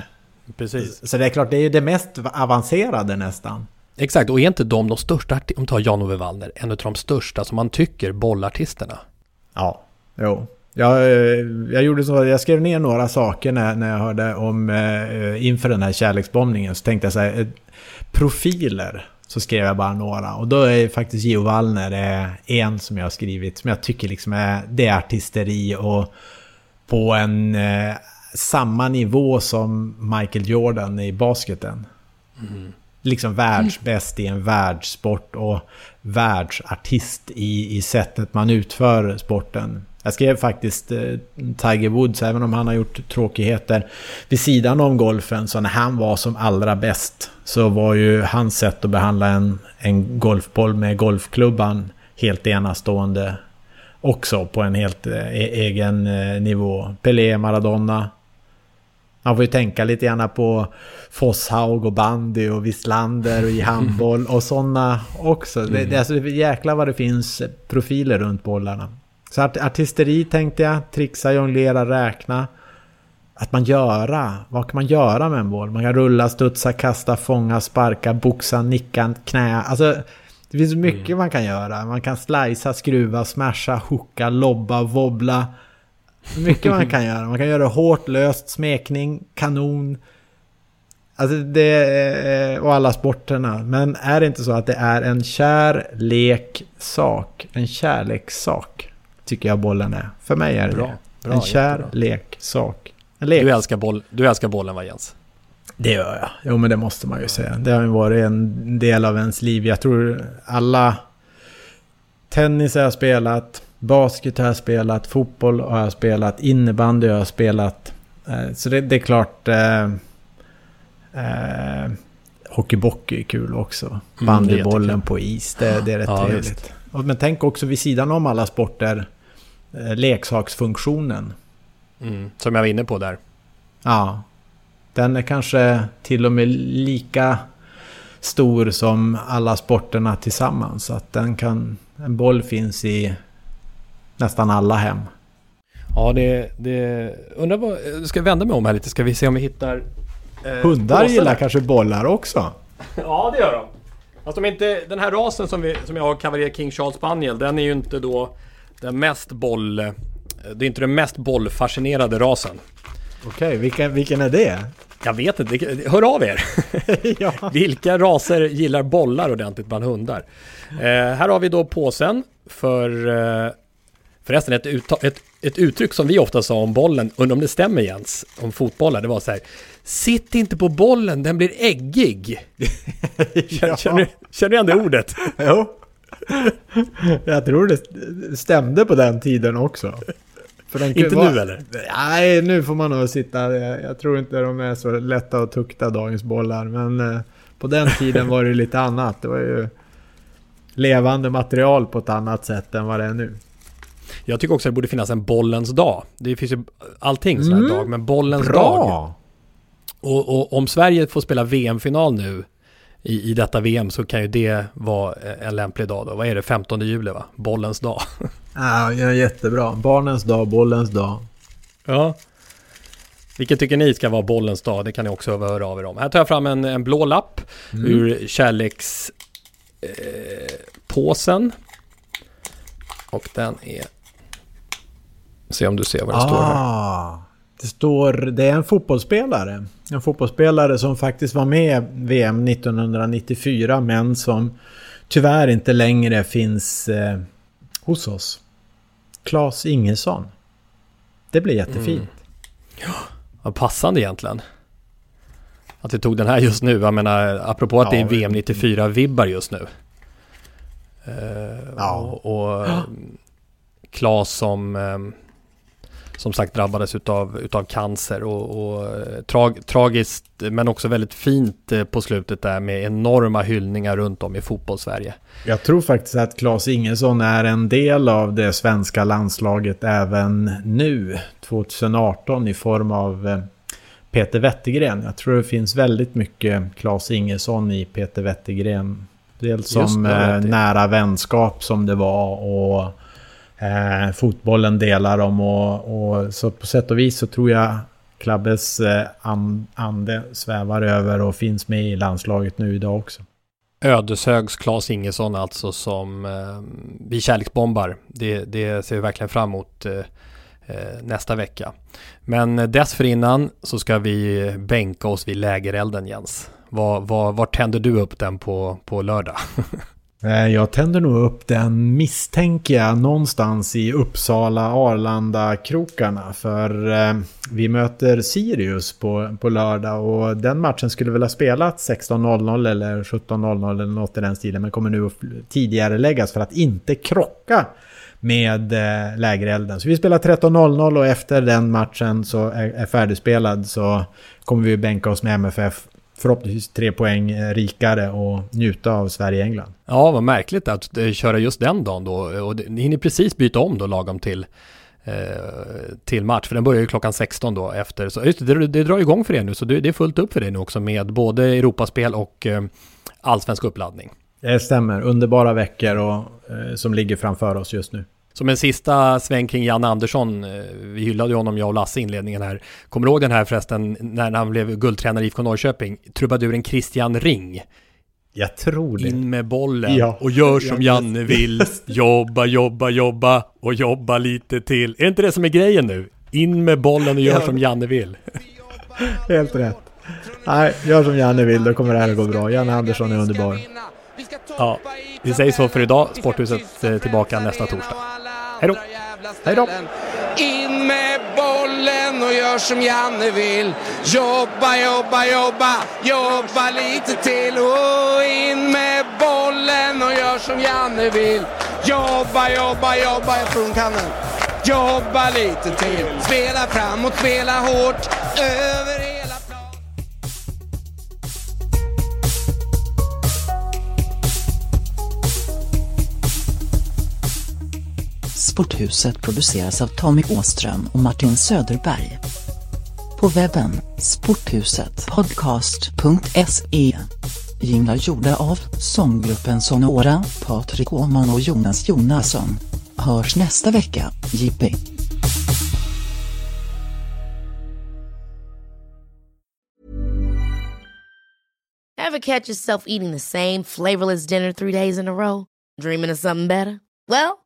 Precis. Så det är klart, det är ju det mest avancerade nästan. Exakt, och är inte de de största, om vi tar Jan-Ove Wallner, en av de största som man tycker bollartisterna? Ja, jo. Jag, eh, jag gjorde så, jag skrev ner några saker när, när jag hörde om, eh, inför den här kärleksbombningen, så tänkte jag så här, eh, profiler, så skrev jag bara några. Och då är faktiskt Gio Wallner eh, en som jag har skrivit, som jag tycker liksom är, det är artisteri och på en eh, samma nivå som Michael Jordan i basketen. Liksom världsbäst i en världssport och världsartist i, i sättet man utför sporten. Jag skrev faktiskt eh, Tiger Woods, även om han har gjort tråkigheter vid sidan om golfen, så när han var som allra bäst så var ju hans sätt att behandla en, en golfboll med golfklubban helt enastående också på en helt eh, e- egen eh, nivå. Pelé, Maradona. Man får ju tänka lite grann på Fosshaug och bandy och Wislander och i handboll och sådana också. Det, det, alltså, jäklar vad det finns profiler runt bollarna. Så art, artisteri tänkte jag, trixa, jonglera, räkna. Att man göra, vad kan man göra med en boll? Man kan rulla, studsa, kasta, fånga, sparka, boxa, nicka, knä. Alltså, det finns mycket man kan göra. Man kan slicea, skruva, smasha, hooka, lobba, wobbla. Mycket man *laughs* kan göra. Man kan göra hårt, löst, smekning, kanon. Alltså det är, och alla sporterna. Men är det inte så att det är en kärlekssak? En kärlekssak. Tycker jag bollen är. För mig är det Bra, det. bra, en jättebra. kärlekssak. En lek. Du älskar, boll, du älskar bollen va Jens? Det gör jag. Jo men det måste man ju säga. Det har ju varit en del av ens liv. Jag tror alla... Tennis har jag spelat. Basket har jag spelat. Fotboll har jag spelat. Innebandy har jag spelat. Eh, Så det, det är klart... Eh, eh, hockeybock är kul också. Mm, Bandybollen jättekul. på is. Det, det är rätt Ja, trevligt. Och, men tänk också vid sidan om alla sporter. Eh, leksaksfunktionen. Mm, som jag var inne på där. Ja. Den är kanske till och med lika stor som alla sporterna tillsammans. Så att den kan... En boll finns i nästan alla hem. Ja, det... det undrar vad... Ska jag vända mig om här lite? Ska vi se om vi hittar... eh, Hundar påsar gillar kanske bollar också. *laughs* Ja, det gör de. Fast de inte, den här rasen som, vi, som jag har, Cavalier King Charles Spaniel, den är ju inte då den mest boll... Det är inte den mest bollfascinerade rasen. Okej, vilken, vilken är det? Jag vet inte, hör av er! *laughs* Vilka raser gillar bollar ordentligt bland hundar? Eh, här har vi då påsen för... Förresten, ett, utta- ett, ett uttryck som vi ofta sa om bollen, undrar om det stämmer Jens, om fotbollar, det var så här Sitt inte på bollen, den blir äggig! *laughs* känner, känner, du- känner du igen det ordet? Jo. Jag tror det stämde på den tiden också. Inte kunde nu, vara- eller? Nej, nu får man nog sitta... Jag jag tror inte de är så lätta att tukta dagens bollar. Men eh, på den tiden var det lite annat. Det var ju levande material på ett annat sätt än vad det är nu. Jag tycker också att det borde finnas en bollens dag. Det finns ju allting sån här Mm. dag, men bollens Bra! dag. Och, och om Sverige får spela VM-final nu i, i detta VM så kan ju det vara en lämplig dag då. Vad är det? 15 juli va? Bollens dag. *laughs* Ja, jättebra. Barnens dag, bollens dag. Ja. Vilket tycker ni ska vara bollens dag? Det kan ni också höra av er om. Här tar jag fram en, en blå lapp Mm. ur kärleks... Eh. Och den är... Se om du ser vad det står här. Ah, det står... Det är en fotbollsspelare. En fotbollsspelare som faktiskt var med VM 1994 men som tyvärr inte längre finns eh, hos oss. Claes Ingesson. Det blir jättefint. Vad passande egentligen. Att vi tog den här just nu. Jag menar, apropå att det är Ja, VM 94-vibbar just nu. Eh, Ja. Och, och *gasps* Klas som eh, som sagt drabbades utav, utav cancer och, och eh, trag, tragiskt men också väldigt fint eh, på slutet där med enorma hyllningar runt om i fotbollssverige. Jag tror faktiskt att Claes Ingesson är en del av det svenska landslaget även nu, 2018, i form av eh, Peter Wettergren. Jag tror det finns väldigt mycket Claes Ingesson i Peter Wettergren. Dels som det, nära vänskap som det var och eh, fotbollen delar dem. Och, och så på sätt och vis så tror jag Klabbes eh, ande svävar över och finns med i landslaget nu idag också. Ödeshögs Klas Ingesson alltså som eh, vi kärleksbombar. Det, det ser vi verkligen fram emot eh, eh, nästa vecka. Men dessförinnan så ska vi bänka oss vid lägerelden Jens. Var, var, var tänder du upp den på, på lördag? *laughs* Eh, jag tänder nog upp den misstänker jag någonstans i Uppsala Arlanda-krokarna. För eh, vi möter Sirius på, på lördag och den matchen skulle väl ha spelat 16.00 eller 17.00 eller något i den stilen. Men kommer nu att tidigare läggas för att inte krocka med eh, lägerelden. Så vi spelar 13.00 och efter den matchen så är, är färdigspelad så kommer vi bänka oss med MFF förhoppningsvis tre poäng eh, rikare och njuta av Sverige-England. Ja, vad märkligt att eh, köra just den dagen då. Och ni hinner precis byta om då lagom till, eh, till match. För den börjar ju klockan 16 då efter. Så just det, det drar igång för er nu. Så det, det är fullt upp för dig nu också med både Europaspel och allsvensk uppladdning. Det stämmer. Underbara veckor och, som ligger framför oss just nu. Som en sista sväng kring Jan Andersson. Eh, vi hyllade ju honom, jag och Lasse, i inledningen här. Kommer du ihåg den här förresten, när han blev guldtränare i IFK Norrköping? Trubaduren Christian Ring. Jag tror det. In med bollen ja. och gör som Janne vill. Jobba, jobba, jobba och jobba lite till. Är inte det som är grejen nu? In med bollen och gör ja. som Janne vill. Helt rätt. Nej, gör som Janne vill, då kommer det här att gå bra. Janne Andersson är underbar. Ja, vi säger så för idag. Sporthuset är tillbaka nästa torsdag. Hej då! Hej då! In med bollen och gör som Janne vill. Jobba, jobba, jobba, jobba lite till. Och in med bollen och gör som Janne vill. Jobba, jobba, jobba, jag tror hon kan den. Jobba lite till. Spela framåt, spela hårt. Över Sporthuset produceras av Tommy Åström och Martin Söderberg. På webben sporthusetpodcast.se Jinglar gjorda av sånggruppen Sonora, Patrik Åhman och Jonas Jonasson. Hörs nästa vecka, Jippi. Ever catch yourself eating the same flavorless dinner three days in a row? Dreaming of something better? Well,